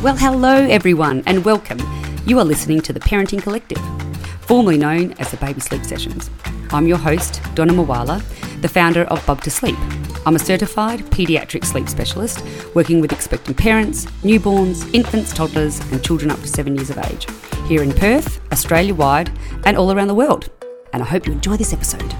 Well, hello everyone, and welcome. You are listening to the Parenting Collective, formerly known as the Baby Sleep Sessions. I'm your host, Donna Mawala, the founder of Bug to Sleep. I'm a certified paediatric sleep specialist working with expectant parents, newborns, infants, toddlers, and children up to seven years of age here in Perth, Australia wide, and all around the world. And I hope you enjoy this episode.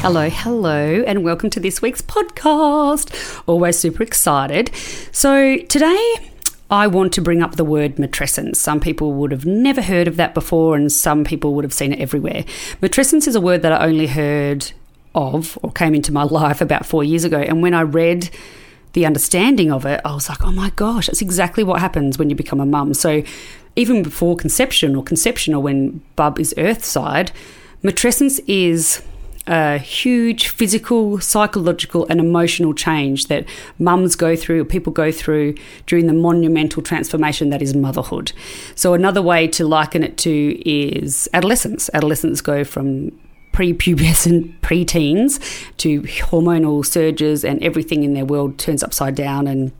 Hello, hello, and welcome to this week's podcast. Always super excited. So, today I want to bring up the word matrescence. Some people would have never heard of that before, and some people would have seen it everywhere. Matrescence is a word that I only heard of or came into my life about four years ago. And when I read the understanding of it, I was like, oh my gosh, that's exactly what happens when you become a mum. So even before conception or conception or when bub is earthside, matrescence is a huge physical, psychological, and emotional change that mums go through, people go through during the monumental transformation that is motherhood. So, another way to liken it to is adolescence. Adolescents go from prepubescent preteens to hormonal surges and everything in their world turns upside down and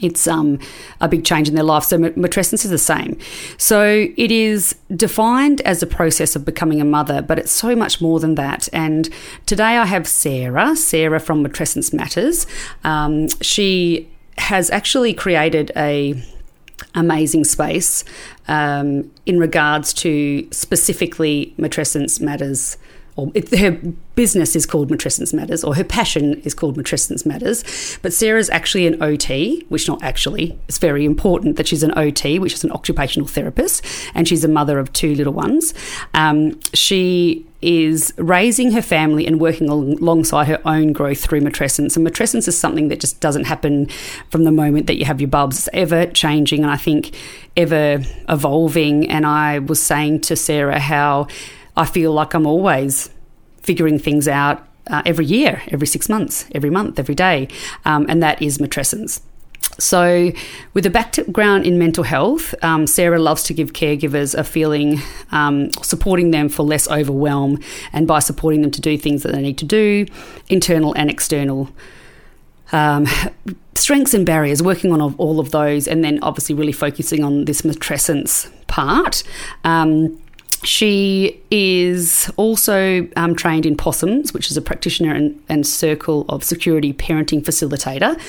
it's um, a big change in their life. So matrescence is the same. So it is defined as a process of becoming a mother, but it's so much more than that. And today I have Sarah, Sarah from Matrescence Matters. Um, she has actually created a amazing space um, in regards to specifically matrescence matters or it, her business is called Matrescence Matters, or her passion is called Matrescence Matters. But Sarah's actually an OT, which not actually, it's very important that she's an OT, which is an occupational therapist, and she's a mother of two little ones. Um, she is raising her family and working alongside her own growth through matrescence. And matrescence is something that just doesn't happen from the moment that you have your bubs. It's ever changing and I think ever evolving. And I was saying to Sarah how I feel like I'm always figuring things out uh, every year, every six months, every month, every day, um, and that is matrescence. So, with a background in mental health, um, Sarah loves to give caregivers a feeling, um, supporting them for less overwhelm, and by supporting them to do things that they need to do, internal and external. Um, strengths and barriers, working on all of those, and then obviously really focusing on this matrescence part. Um, she is also um, trained in POSSUMS, which is a practitioner and, and circle of security parenting facilitator,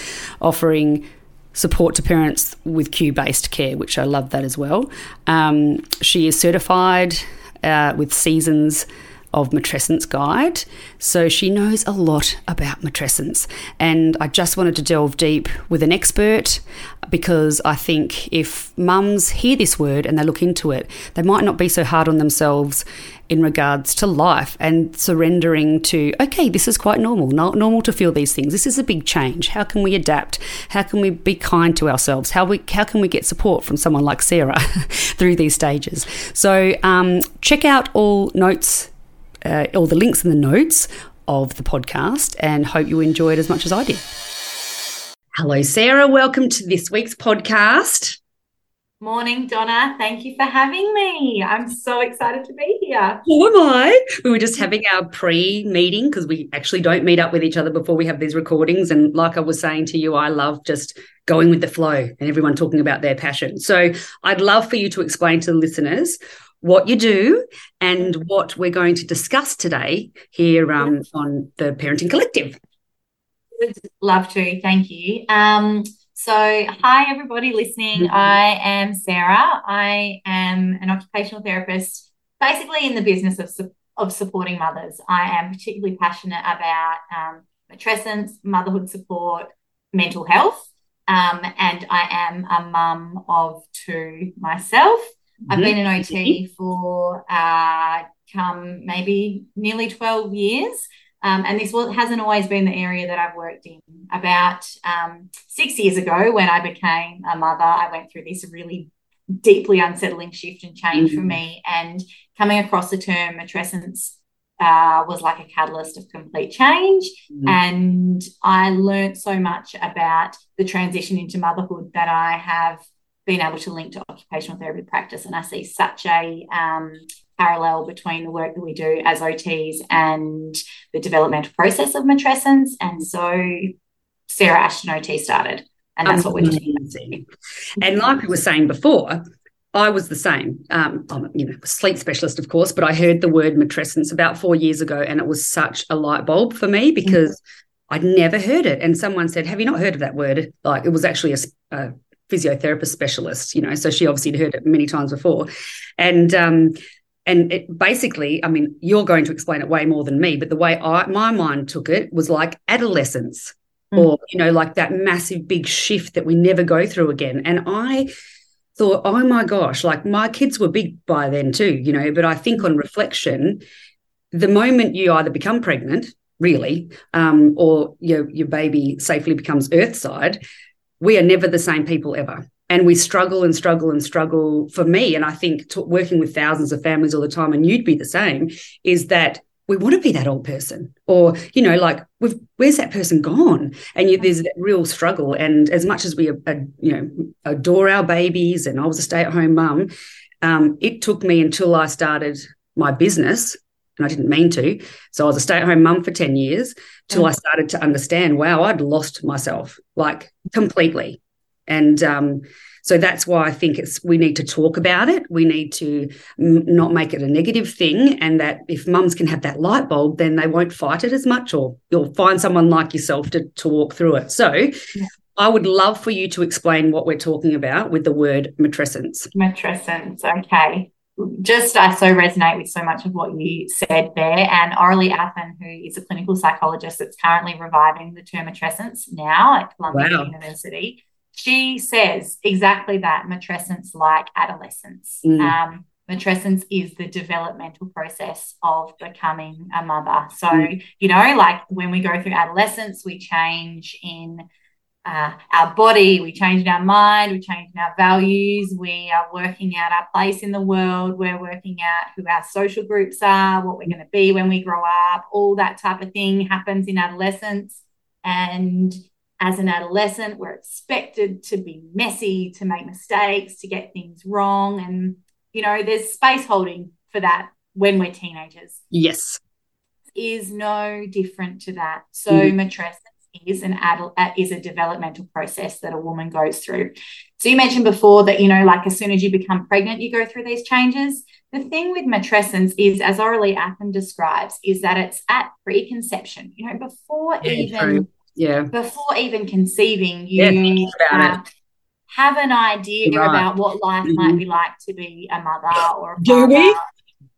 offering support to parents with cue based care, which I love that as well. Um, she is certified uh, with Seasons of Matrescence Guide. So she knows a lot about matrescence. And I just wanted to delve deep with an expert because I think if mums hear this word and they look into it, they might not be so hard on themselves in regards to life and surrendering to, okay, this is quite normal, not normal to feel these things. This is a big change. How can we adapt? How can we be kind to ourselves? How, we, how can we get support from someone like Sarah through these stages? So um, check out all notes uh, all the links in the notes of the podcast and hope you enjoy it as much as I did. Hello, Sarah. Welcome to this week's podcast. Morning, Donna. Thank you for having me. I'm so excited to be here. Who am I? We were just having our pre meeting because we actually don't meet up with each other before we have these recordings. And like I was saying to you, I love just going with the flow and everyone talking about their passion. So I'd love for you to explain to the listeners what you do and what we're going to discuss today here um, on the Parenting Collective. Would love to. Thank you. Um, so, hi, everybody listening. Mm-hmm. I am Sarah. I am an occupational therapist, basically in the business of, of supporting mothers. I am particularly passionate about um, matrescence, motherhood support, mental health. Um, and I am a mum of two myself. Mm-hmm. I've been in OT for uh, come maybe nearly 12 years. Um, and this hasn't always been the area that I've worked in. About um, six years ago, when I became a mother, I went through this really deeply unsettling shift and change mm-hmm. for me. And coming across the term matrescence uh, was like a catalyst of complete change. Mm-hmm. And I learned so much about the transition into motherhood that I have been able to link to occupational therapy practice. And I see such a um, parallel between the work that we do as OTs and the developmental process of matrescence. And so Sarah Ashton OT started. And that's what we're doing. And like we were saying before, I was the same. Um, I'm, you know, a sleep specialist, of course, but I heard the word matrescence about four years ago, and it was such a light bulb for me because mm-hmm. I'd never heard it. And someone said, "Have you not heard of that word?" Like it was actually a, a physiotherapist specialist, you know, so she obviously had heard it many times before, and um, and it basically, I mean, you're going to explain it way more than me, but the way I my mind took it was like adolescence, mm. or you know, like that massive big shift that we never go through again, and I thought, oh my gosh, like my kids were big by then too, you know. But I think on reflection, the moment you either become pregnant, really, um, or your your baby safely becomes earthside, we are never the same people ever. And we struggle and struggle and struggle. For me, and I think t- working with thousands of families all the time, and you'd be the same, is that we want to be that old person or you know like where's that person gone and you, there's that real struggle and as much as we uh, you know adore our babies and i was a stay-at-home mum um, it took me until i started my business and i didn't mean to so i was a stay-at-home mum for 10 years till i started to understand wow i'd lost myself like completely and um, so that's why I think it's we need to talk about it. We need to m- not make it a negative thing, and that if mums can have that light bulb, then they won't fight it as much, or you'll find someone like yourself to to walk through it. So. Yeah. I would love for you to explain what we're talking about with the word matrescence. Matrescence, okay just I so resonate with so much of what you said there. And Aurelie Athan, who is a clinical psychologist that's currently reviving the term matrescence now at Columbia wow. University, she says exactly that matrescence like adolescence. Mm. Um, matrescence is the developmental process of becoming a mother. So, mm. you know, like when we go through adolescence, we change in uh, our body, we change in our mind, we change in our values, we are working out our place in the world, we're working out who our social groups are, what we're going to be when we grow up, all that type of thing happens in adolescence. And as an adolescent, we're expected to be messy, to make mistakes, to get things wrong. And, you know, there's space holding for that when we're teenagers. Yes. Is no different to that. So, mm. matrescence is an adult uh, is a developmental process that a woman goes through. So you mentioned before that you know like as soon as you become pregnant you go through these changes. The thing with matrescence is as Aurelie Athan describes is that it's at preconception, you know before yeah, even true yeah before even conceiving you yeah, uh, have an idea right. about what life mm-hmm. might be like to be a mother or a do we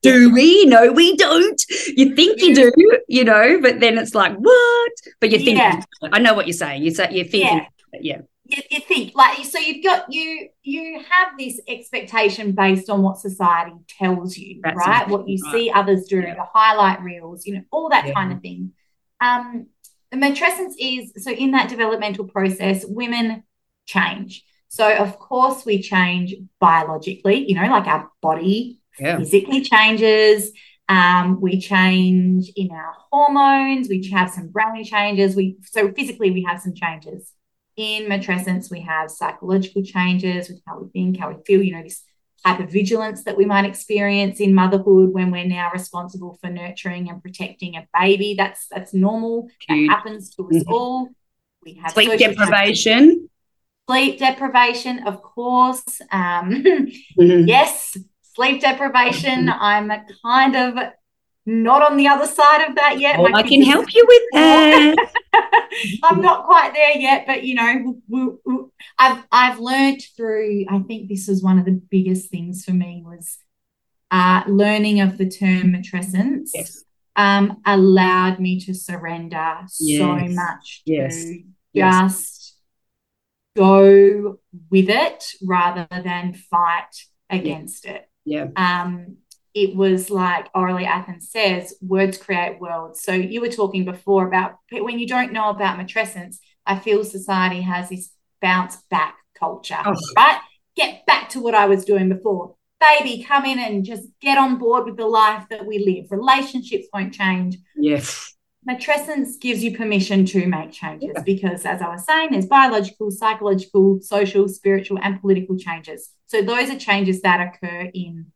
do we no we don't you think you do you know but then it's like what but you think yeah. i know what you're saying you say you're thinking yeah, yeah. You, you, think like so you've got you you have this expectation based on what society tells you That's right what you right. see others do yeah. the highlight reels you know all that yeah. kind of thing um the matrescence is so in that developmental process, women change. So, of course, we change biologically, you know, like our body yeah. physically changes. Um, we change in our hormones. We have some brownie changes. We so physically we have some changes. In matrescence, we have psychological changes with how we think, how we feel. You know, this hypervigilance that we might experience in motherhood when we're now responsible for nurturing and protecting a baby. That's that's normal. That happens to us mm-hmm. all. We have sleep deprivation. Sleep deprivation, of course. Um, mm-hmm. Yes, sleep deprivation. I'm kind of not on the other side of that yet. Oh, I can help you with that. I'm not quite there yet, but you know, I've I've learned through. I think this was one of the biggest things for me was uh, learning of the term matrescence. Yes. Um, allowed me to surrender yes. so much yes. to yes. just go with it rather than fight against it. Yeah. Um, it was like Aurelie Athans says, words create worlds. So you were talking before about when you don't know about matrescence, I feel society has this bounce back culture, oh. right? Get back to what I was doing before. Baby, come in and just get on board with the life that we live. Relationships won't change. Yes. Matrescence gives you permission to make changes yeah. because, as I was saying, there's biological, psychological, social, spiritual, and political changes. So those are changes that occur in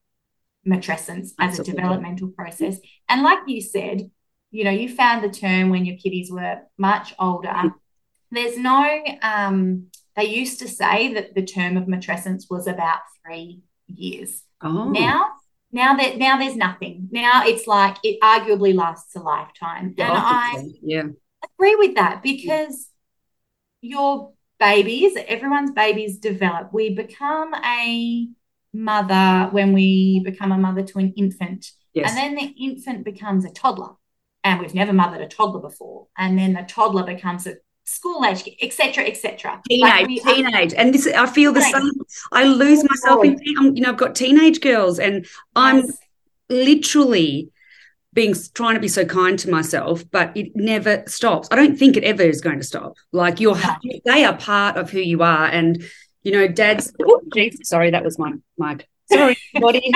matrescence as a developmental process. And like you said, you know, you found the term when your kiddies were much older. There's no um, they used to say that the term of matrescence was about three years. Oh. Now, now that now there's nothing. Now it's like it arguably lasts a lifetime. Yeah, and I I think so. yeah. agree with that because your babies, everyone's babies develop. We become a mother when we become a mother to an infant. Yes. And then the infant becomes a toddler. And we've never mothered a toddler before. And then the toddler becomes a school age, etc., etc. teenage, teenage, and this I feel the same. I lose myself in. I'm, um, you know, I've got teenage girls, and I'm literally being trying to be so kind to myself, but it never stops. I don't think it ever is going to stop. Like you're, No. they are part of who you are, and you know, Dad's. Oh, geez, sorry, that was my mic. Sorry, body.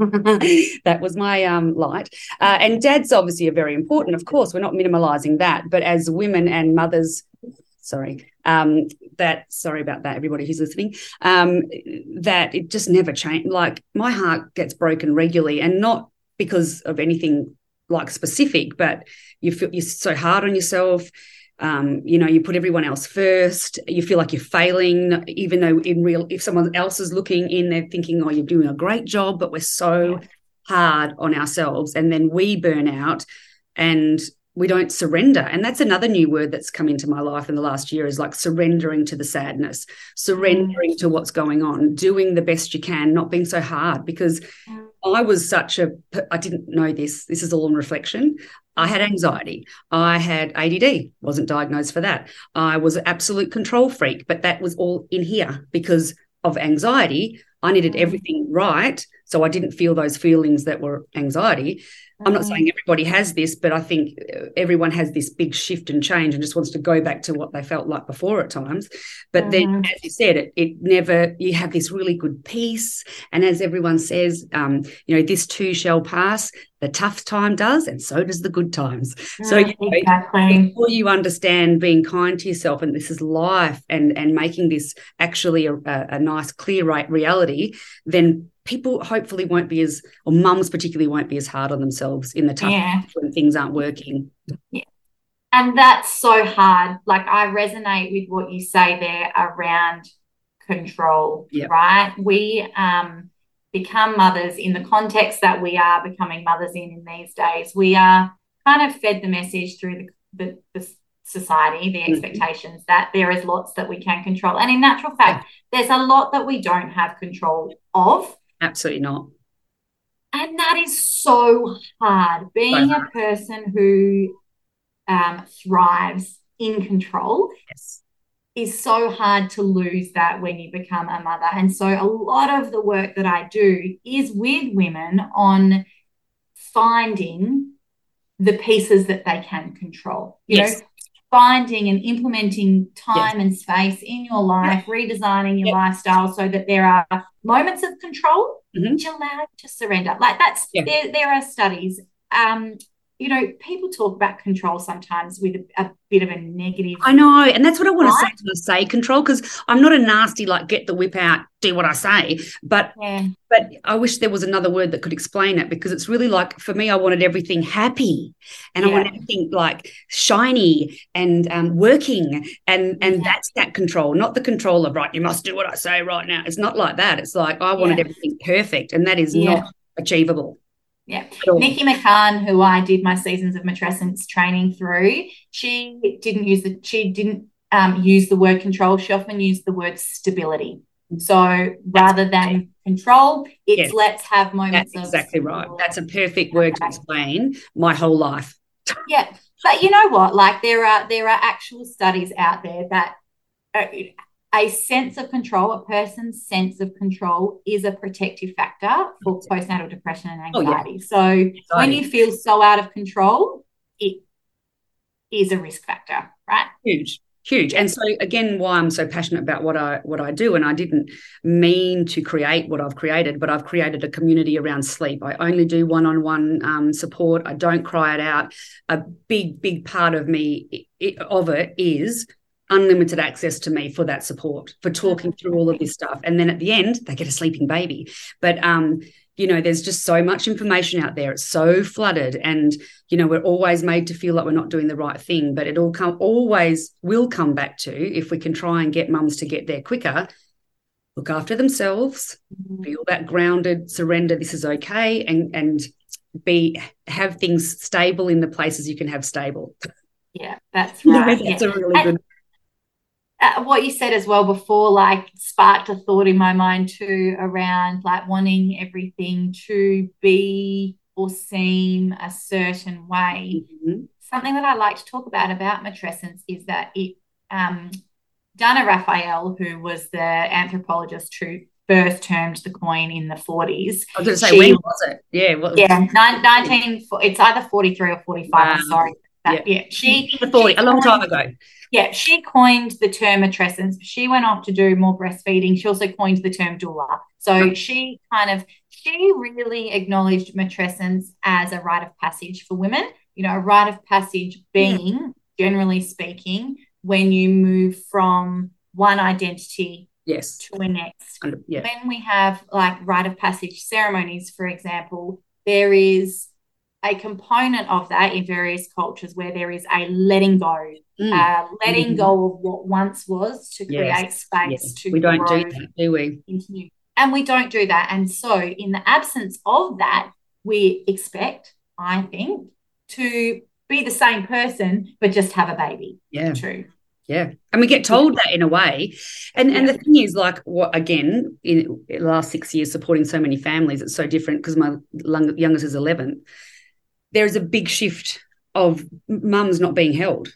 that was my um, light. Uh, and dad's obviously are very important, of course. We're not minimalizing that. But as women and mothers, sorry, um, that, sorry about that, everybody who's listening, um, that it just never changed. Like my heart gets broken regularly and not because of anything like specific, but you feel you're so hard on yourself. Um, you know, you put everyone else first. You feel like you're failing, even though in real, if someone else is looking in, they're thinking, "Oh, you're doing a great job," but we're so hard on ourselves, and then we burn out, and we don't surrender. And that's another new word that's come into my life in the last year is like surrendering to the sadness, surrendering to what's going on, doing the best you can, not being so hard. Because I was such a, I didn't know this. This is all in reflection. I had anxiety. I had ADD, wasn't diagnosed for that. I was an absolute control freak, but that was all in here because of anxiety. I needed everything right. So I didn't feel those feelings that were anxiety. I'm not saying everybody has this, but I think uh, everyone has this big shift and change and just wants to go back to what they felt like before at times. But then, Mhm. as you said, it, it never, you have this really good peace. And as everyone says, um, you know, this too shall pass. The tough time does, and so does the good times. So, you know, exactly. before you understand being kind to yourself and this is life and and making this actually a, a, a nice clear right reality then people hopefully won't be as or mums particularly won't be as hard on themselves in the tough Yeah. times when things aren't working yeah And that's so hard. Like I resonate with what you say there around control, Yeah. right? We um, become mothers in the context that we are becoming mothers in in these days. We are kind of fed the message through the, the, the society, the Mhm. expectations that there is lots that we can control. And in natural fact, there's a lot that we don't have control of. Absolutely not And that is so hard. Being a person who um, thrives in control yes is so hard to lose that when you become a mother. And so a lot of the work that I do is with women on finding the pieces that they can control. You Yes. know, finding and implementing time and space in your life, redesigning your lifestyle so that there are moments of control Mhm. which allow you to surrender. Like that's Yeah. there there are studies. Um, you know, people talk about control sometimes with a, a bit of a negative i know and that's what i want to say when i say control because i'm not a nasty like get the whip out do what i say but yeah. but I wish there was another word that could explain it because it's really like for me, I wanted everything happy and I Yeah. wanted everything like shiny and um, working. And and Yeah. that's that control, not the control of right, you must do what I say right now. It's not like that. It's like I wanted everything perfect, and that is not achievable. Yeah. all. Nikki McCahon, who I did my seasons of matrescence training through, she didn't use the she didn't um, use the word control. She often used the word stability. So rather than control, it's Yes. let's have moments That's of exactly right. That's a perfect word to explain my whole life. Yeah, but you know what? Like there are there are actual studies out there that uh, a sense of control, a person's sense of control, is a protective factor for postnatal depression and Oh, yeah. anxiety. So when you feel so out of control, it is a risk factor, right? huge huge and so again why i'm so passionate about what i what i do and i didn't mean to create what i've created but i've created a community around sleep i only do one-on-one um, support i don't cry it out a big big part of me i- i- of it is unlimited access to me for that support for talking through all of this stuff. And then at the end they get a sleeping baby. But um you know there's just so much information out there. It's so flooded and you know we're always made to feel like we're not doing the right thing but it all come always will come back to if we can try and get mums to get there quicker look after themselves mm-hmm. feel that grounded surrender this is okay and and be have things stable in the places you can have stable. Yeah that's right. that's yeah. a really good uh, what you said as well before, like sparked a thought in my mind too around like wanting everything to be or seem a certain way. Mm-hmm. Something that I like to talk about about matrescence is that it, um, Dana Raphael, who was the anthropologist who first termed the coin in the 40s. I was going to say, when was it? Yeah. What, yeah, 19, it's either 43 or 45. Wow. Sorry. That, yeah. yeah. She, 40, she a long time ago yeah, she coined the term matrescence. She went off to do more breastfeeding. She also coined the term doula. So she kind of she really acknowledged matrescence as a rite of passage for women. You know, a rite of passage being, generally speaking, when you move from one identity yes to a next. Yeah. When we have like rite of passage ceremonies, for example, there is a component of that in various cultures where there is a letting go mm. uh, letting mm-hmm. go of what once was to create space yes. to we don't do that do we continue. and we don't do that and so in the absence of that we expect i think to be the same person but just have a baby yeah true yeah and we get told that in a way and yeah. and the thing is like what again in the last six years supporting so many families it's so different because my youngest is 11 there's a big shift of mums not being held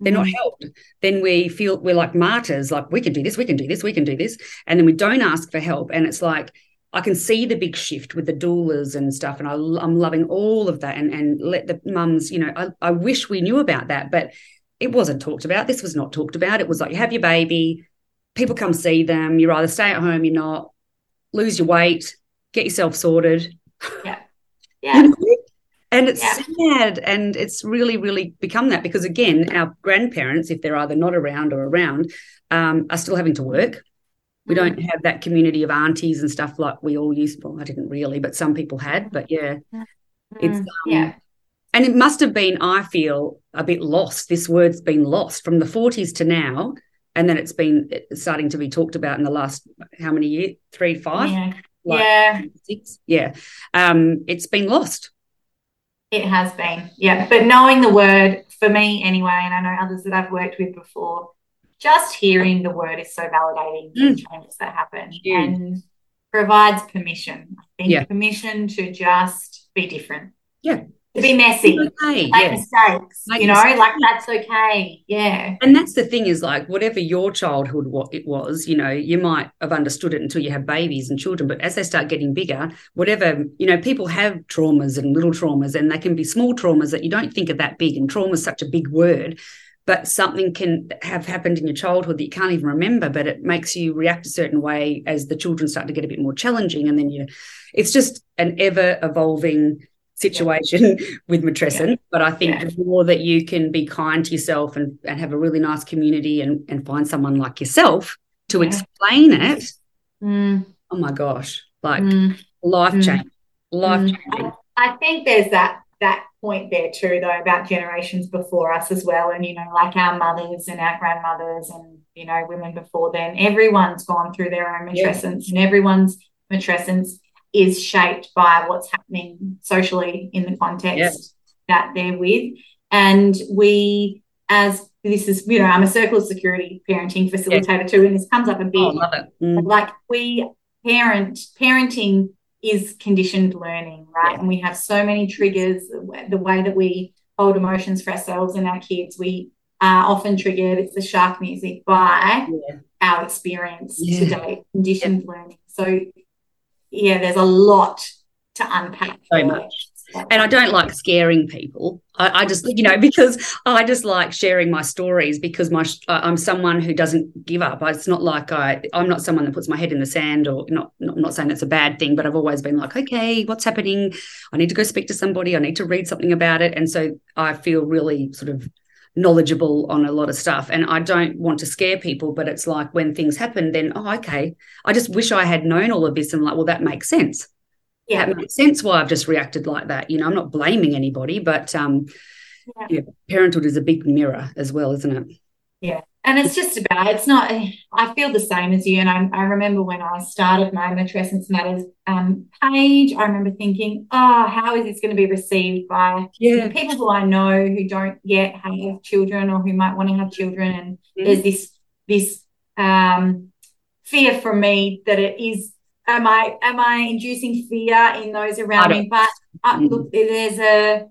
they're not mm-hmm. helped then we feel we're like martyrs like we can do this we can do this we can do this and then we don't ask for help and it's like I can see the big shift with the doulas and stuff, and I, am loving all of that. And and let the mums, you know, I, I wish we knew about that, but it wasn't talked about. This was not talked about. It was like you have your baby, people come see them. You either stay at home, you're not, lose your weight, get yourself sorted. Yeah, yeah and it's yeah. sad and it's really really become that because again our grandparents if they're either not around or around um, are still having to work. We don't mm. have that community of aunties and stuff like we all used well i didn't really but some people had but yeah. Mm. it's um, yeah. and it must have been i feel a bit lost. This word's been lost from the 40s to now and then it's been starting to be talked about in the last how many years three five? Yeah. Like yeah. six? Yeah. Um it's been lost it has been, yeah. But knowing the word for me anyway, and I know others that I've worked with before, just hearing the word is so validating mm. the changes that happen yeah. and provides permission. I think yeah. permission to just be different. Yeah to be messy, okay, make mistakes, make you know, mistakes. like that's okay. Yeah. And that's the thing is like whatever your childhood what it was, you know, you might have understood it until you have babies and children, but as they start getting bigger, whatever, you know, people have traumas and little traumas and they can be small traumas that you don't think are that big and trauma is such a big word. But something can have happened in your childhood that you can't even remember, but it makes you react a certain way as the children start to get a bit more challenging. And then you, it's just an ever evolving situation yeah. with matrescence. Yeah. But I think yeah. the more that you can be kind to yourself and, and have a really nice community and, and find someone like yourself to explain it, mm. oh my gosh, like mm. life mm. change, life mm. changing. I think there's that that point there too though about generations before us as well and you know like our mothers and our grandmothers and you know women before then everyone's gone through their own matrescence and everyone's matrescence is shaped by what's happening socially in the context that they're with. And we, as this is, you know, I'm a circle of security parenting facilitator too, and this comes up a bit. Oh, love it. Mm. Like we parent, parenting is conditioned learning, right? Yeah. And we have so many triggers, the way that we hold emotions for ourselves and our kids. We are often triggered. It's the shark music by yeah. our experience yeah. today, conditioned learning. So yeah, there's a lot to unpack. So much. And I don't like scaring people. I, I, just, you know, because I just like sharing my stories because my uh, I'm someone who doesn't give up. It's not like I I'm not someone that puts my head in the sand or not. Not, not saying that's a bad thing, but I've always been like, okay, what's happening? I need to go speak to somebody. I need to read something about it, and so I feel really sort of knowledgeable on a lot of stuff and I don't want to scare people but it's like when things happen then oh okay I just wish I had known all of this and like well that makes sense yeah. that makes sense why I've just reacted like that. You know, I'm not blaming anybody, but um, yeah. yeah, parenthood is a big mirror as well, isn't it? Yeah. And it's just about, it's not, I feel the same as you. And I, I remember when I started my Matrescence Matters um, page, I remember thinking, oh, how is this going to be received by yeah. people who I know who don't yet have children or who might want to have children? And mm. there's this, this um, fear from me that it is am I am I inducing fear in those around me? But uh, mm-hmm. look, there's a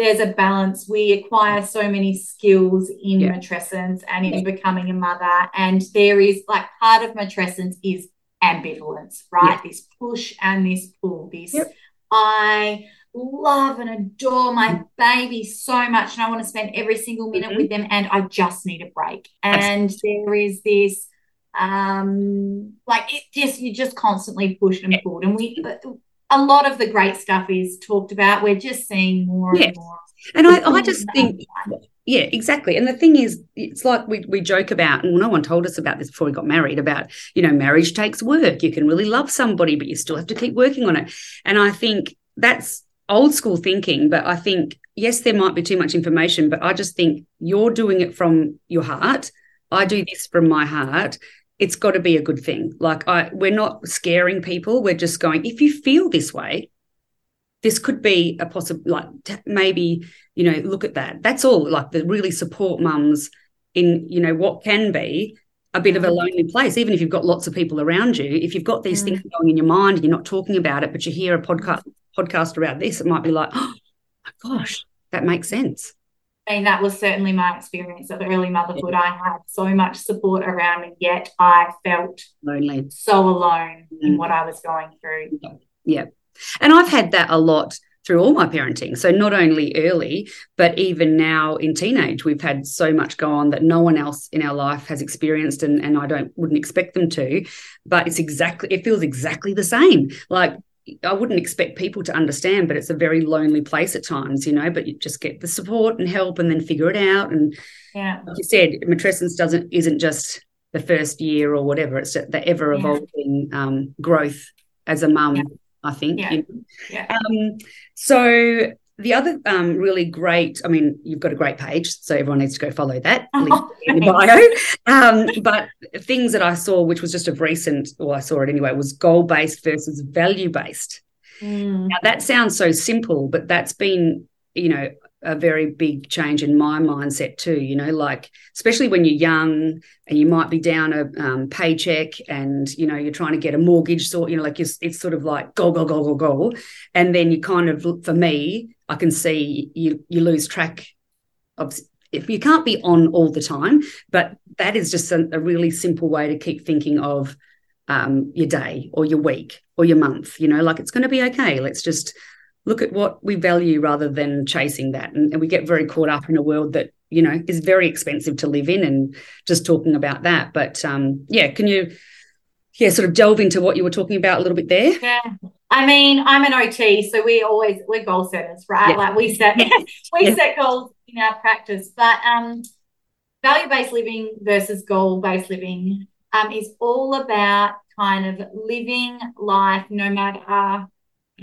there's a balance. We acquire so many skills in yeah. matrescence and in yeah. becoming a mother, and there is like part of matrescence is ambivalence, right? Yeah. This push and this pull. This yep. I love and adore my mm-hmm. baby so much, and I want to spend every single minute mm-hmm. with them, and I just need a break. And Absolutely. there is this um like it just you just constantly pushed and pulled and we a lot of the great stuff is talked about. We're just seeing more and more and I, I just think yeah exactly. And the thing is it's like we, we joke about and no one told us about this before we got married about you know marriage takes work. You can really love somebody but you still have to keep working on it. And i think that's old school thinking but i think yes there might be too much information but i just think you're doing it from your heart. I do this from my heart it's got to be a good thing. Like I we're not scaring people. We're just going, if you feel this way, this could be a possible like t- maybe, you know, look at that. That's all like the really support mums in, you know, what can be a bit of a mm. lonely place, even if you've got lots of people around you. If you've got these mm. things going in your mind and you're not talking about it, but you hear a podcast podcast about this, it might be like, oh my gosh, that makes sense. Mean, that was certainly my experience of early motherhood. I had so much support around me, yet I felt lonely, so alone mm. in what I was going through. Yeah. yeah. And I've had that a lot through all my parenting. So not only early, but even now in teenage, we've had so much go on that no one else in our life has experienced and, and I don't wouldn't expect them to. But it's exactly it feels exactly the same. Like I wouldn't expect people to understand, but it's a very lonely place at times, you know. But you just get the support and help, and then figure it out. And yeah, like you said, matrescence doesn't isn't just the first year or whatever. It's the ever evolving yeah. um, growth as a mum. Yeah. I think. Yeah. You know? yeah. Um, so the other um, really great, I mean, you've got a great page, so everyone needs to go follow that oh, in the bio. Um, but things that I saw, which was just of recent, or I saw it anyway, was goal based versus value based. Mm. Now that sounds so simple, but that's been, you know, a very big change in my mindset too. You know, like especially when you're young and you might be down a um, paycheck and you know you're trying to get a mortgage, so you know, like it's sort of like go go go go go, and then you kind of, for me, I can see you you lose track of if you can't be on all the time, but that is just a, a really simple way to keep thinking of um, your day or your week or your month. You know, like it's going to be okay. Let's just look at what we value rather than chasing that. And, and, we get very caught up in a world that, you know, is very expensive to live in and just talking about that. But um, yeah, can you, yeah, sort of delve into what you were talking about a little bit there? Yeah. I mean, I'm an OT, so we always we're goal setters, right? Yeah. Like we set we set goals in our practice. But um value-based living versus goal-based living um, is all about kind of living life no matter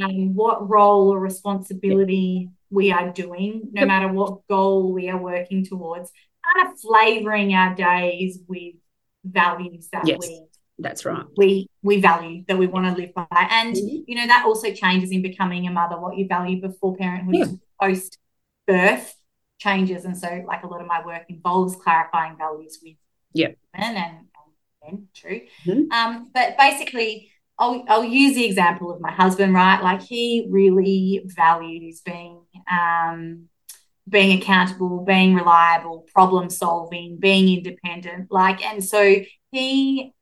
um, what role or responsibility we are doing, no matter what goal we are working towards, kind of flavoring our days with values that yes, we that's right we we value that we want to live by and mm-hmm. you know that also changes in becoming a mother what you value before parenthood yeah. post birth changes and so like a lot of my work involves clarifying values with yeah women and, and men true mm-hmm. um but basically I'll, I'll use the example of my husband, right? Like he really values being um, being accountable, being reliable, problem solving, being independent. Like, and so he,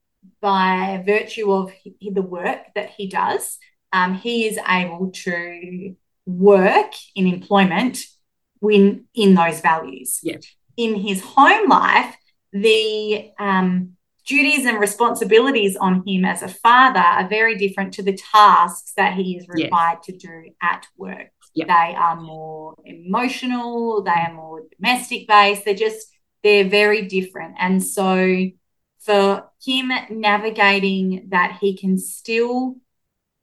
by virtue of the work that he does, um, he is able to work in employment when in those values. Yeah. In his home life, the um, duties and responsibilities on him as a father are very different to the tasks that he is required yes. to do at work. Yep. They are more emotional, they are more domestic based, they're just, they're very different. And so for him navigating that, he can still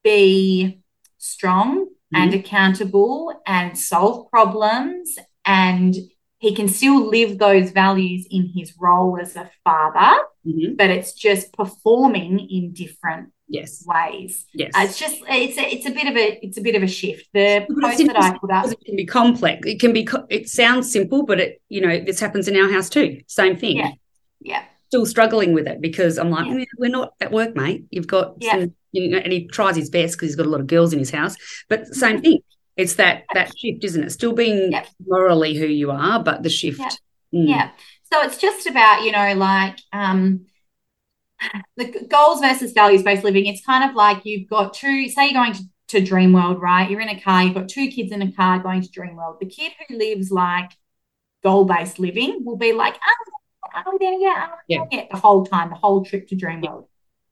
be strong and accountable and solve problems and he can still live those values in his role as a father Mhm. but it's just performing in different Yes. ways Yes. Uh, it's just it's a, it's a bit of a it's a bit of a shift the post that i put up it can be complex. It can be. co- It sounds simple, but it. You know, this happens in our house too. Same thing. Yeah. yeah Still struggling with it because I'm like, Yeah. "Eh, we're not at work, mate. You've got. Yeah. Some, you know, and he tries his best because he's got a lot of girls in his house. But same thing. It's that that shift, isn't it? Still being morally who you are, but the shift. Yep. Mm. Yeah. So it's just about, you know, like um the goals versus values based living. It's kind of like you've got two, say you're going to, to Dreamworld, right? You're in a car, you've got two kids in a car going to Dreamworld. The kid who lives like goal based living will be like, oh, there yet? Are we there yet? The whole time, the whole trip to Dreamworld.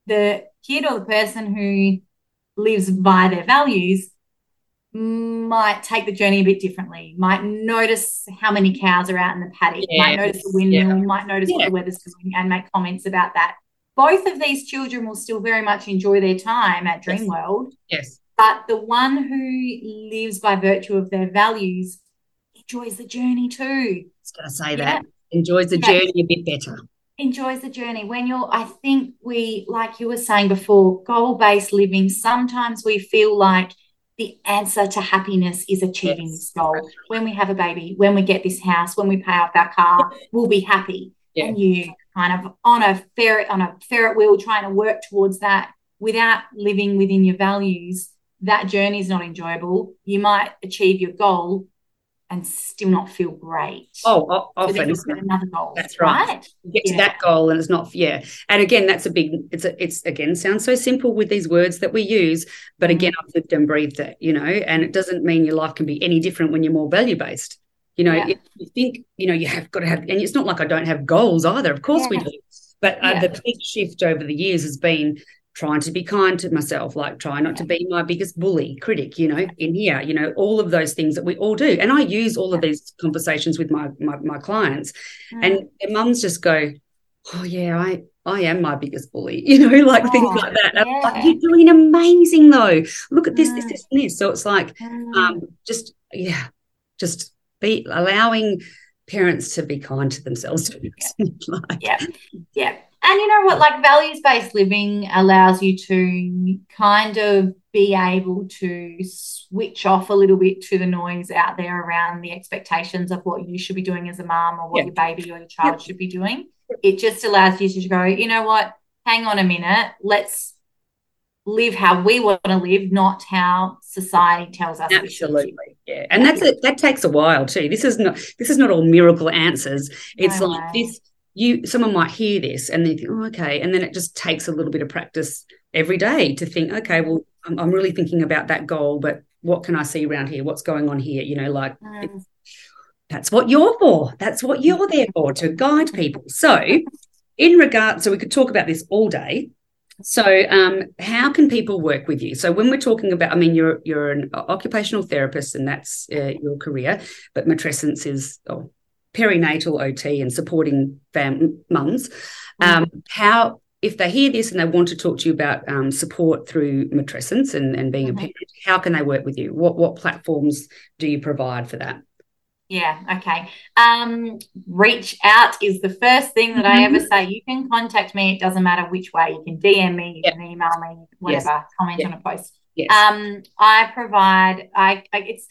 The kid or the person who lives by their values might take the journey a bit differently, might notice how many cows are out in the paddock, might notice the Yes, windmill, might notice what the weather's doing and make comments about that. Both of these children will still very much enjoy their time at Yes. Dreamworld, Yes. but the one who lives by virtue of their values enjoys the journey too. I was going to say Yeah. that. Enjoys the Yeah. journey a bit better. enjoys the journey when you're i think we like you were saying before goal-based living sometimes we feel like the answer to happiness is achieving Yes. this goal when we have a baby when we get this house when we pay off our car we'll be happy Yeah. and you kind of on a ferret on a ferret wheel trying to work towards that without living within your values that journey is not enjoyable you might achieve your goal and still not feel great Oh, o- so often. another goal That's right. You get to that goal and it's not yeah and again that's a big it's a, it's again sounds so simple with these words that we use but Mm. again i've lived and breathed it you know and it doesn't mean your life can be any different when you're more value based you know Yeah. if you think you know you have got to have and it's not like i don't have goals either of course we do but uh, Yeah. the big shift over the years has been trying to be kind to myself like trying not to be my biggest bully critic you know in here you know all of those things that we all do and i use all of these conversations with my my, my clients Mm. and their mums just go, "Oh yeah, I I am my biggest bully," you know, like things Oh, like that. I'm like. You're doing amazing though. Look at this, this, Mm. this, and this. So it's like, Mm. um, just yeah, just be allowing parents to be kind to themselves. like, yeah yeah and you know what like values based living allows you to kind of be able to switch off a little bit to the noise out there around the expectations of what you should be doing as a mom or what Yeah. your baby or your child should be doing it just allows you to go you know what hang on a minute let's live how we want to live not how society tells us we should live. Absolutely, yeah, and that's it. That takes a while too. This is not this is not all miracle answers. It's No like way. this. You someone might hear this and they think, oh, okay, and then it just takes a little bit of practice every day to think, okay, well, I'm, I'm really thinking about that goal, but what can I see around here? What's going on here? You know, like Mm. that's what you're for. That's what you're there for to guide people. So, in regard, so we could talk about this all day. So, um, how can people work with you? So, when we're talking about, I mean, you're you're an occupational therapist, and that's uh, your career, but matrescence is oh, perinatal OT and supporting fam- mums. Um, how, if they hear this and they want to talk to you about um, support through matrescence and, and being Mhm. a parent, how can they work with you? What what platforms do you provide for that? Yeah, okay. Um, reach out is the first thing that I ever say. You can contact me, it doesn't matter which way. You can DM me, you Yeah. can email me, whatever, comment Yeah. on a post. Yes. Um, I provide I, I it's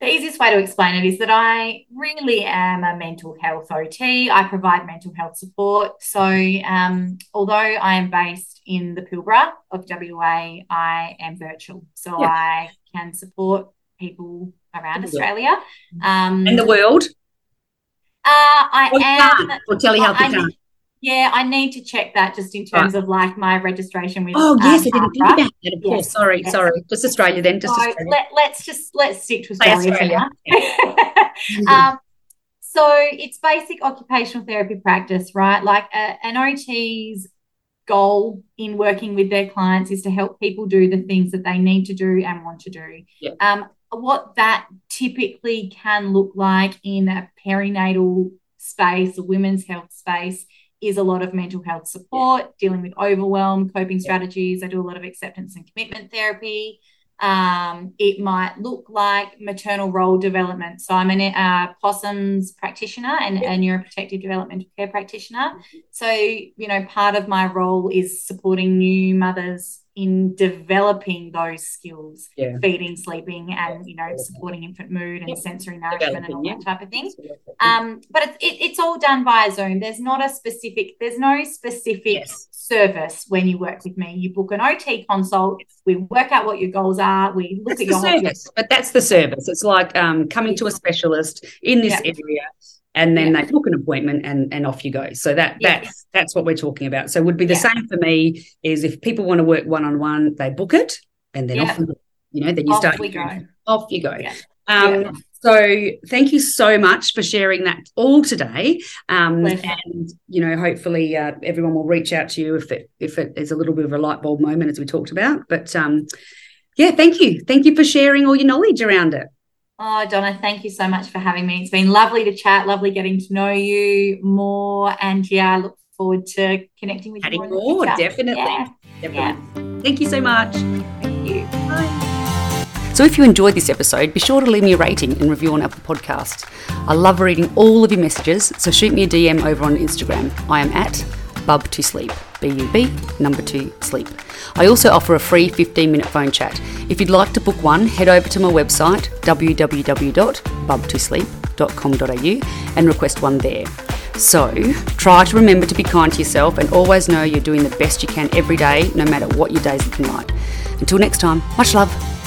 the easiest way to explain it is that I really am a mental health OT. I provide mental health support. So um, although I am based in the Pilbara of WA, I am virtual. So Yeah. I can support people around. Australia. Um, and the world uh, I or, am. or telehealth I you can't. need- yeah, I need to check that just in terms of like my registration with. Oh um, yes, I didn't think about that. Of Yes, course, sorry, yes. sorry. Just Australia then. Just So Australia. let, let's just let's stick to Australia. Australia. now. um, so it's basic occupational therapy practice, right? Like a, an OT's goal in working with their clients is to help people do the things that they need to do and want to do. Yeah. Um, what that typically can look like in a perinatal space, a women's health space, is a lot of mental health support, dealing with overwhelm, coping strategies. I do a lot of acceptance and commitment therapy. Um, it might look like maternal role development. So I'm a uh, POSSUMS practitioner and a neuroprotective developmental care practitioner. Mm-hmm. So, you know, part of my role is supporting new mothers in developing those skills, yeah. feeding, sleeping, and you know, supporting infant mood and sensory nourishment and all that type of thing. Um, but it's it, it's all done via Zoom. There's not a specific. There's no specific yes. service when you work with me. You book an OT consult. We work out what your goals are. We look that's at your service, but that's the service. It's like um, coming to a specialist in this area and then yeah. they book an appointment and and off you go. So that yes. that's that's what we're talking about. So it would be the yeah. same for me is if people want to work one-on-one they book it and then yeah. off you know then you off start we go. off you go. Um, so thank you so much for sharing that all today. Um, and you know hopefully uh, everyone will reach out to you if it if it is a little bit of a light bulb moment as we talked about. But um, yeah thank you. Thank you for sharing all your knowledge around it Oh, Donna, thank you so much for having me. It's been lovely to chat, lovely getting to know you more. And yeah, I look forward to connecting with Adding you more. more definitely. Yeah. definitely. Yeah. Thank you so much. Thank you. Bye. So, if you enjoyed this episode, be sure to leave me a rating and review on Apple Podcast. I love reading all of your messages, so shoot me a DM over on Instagram. I am at Bub to Sleep. B U B, number two, sleep. I also offer a free 15 minute phone chat. If you'd like to book one, head over to my website www.bubtosleep.com.au and request one there. So, try to remember to be kind to yourself and always know you're doing the best you can every day, no matter what your day's looking like. Until next time, much love.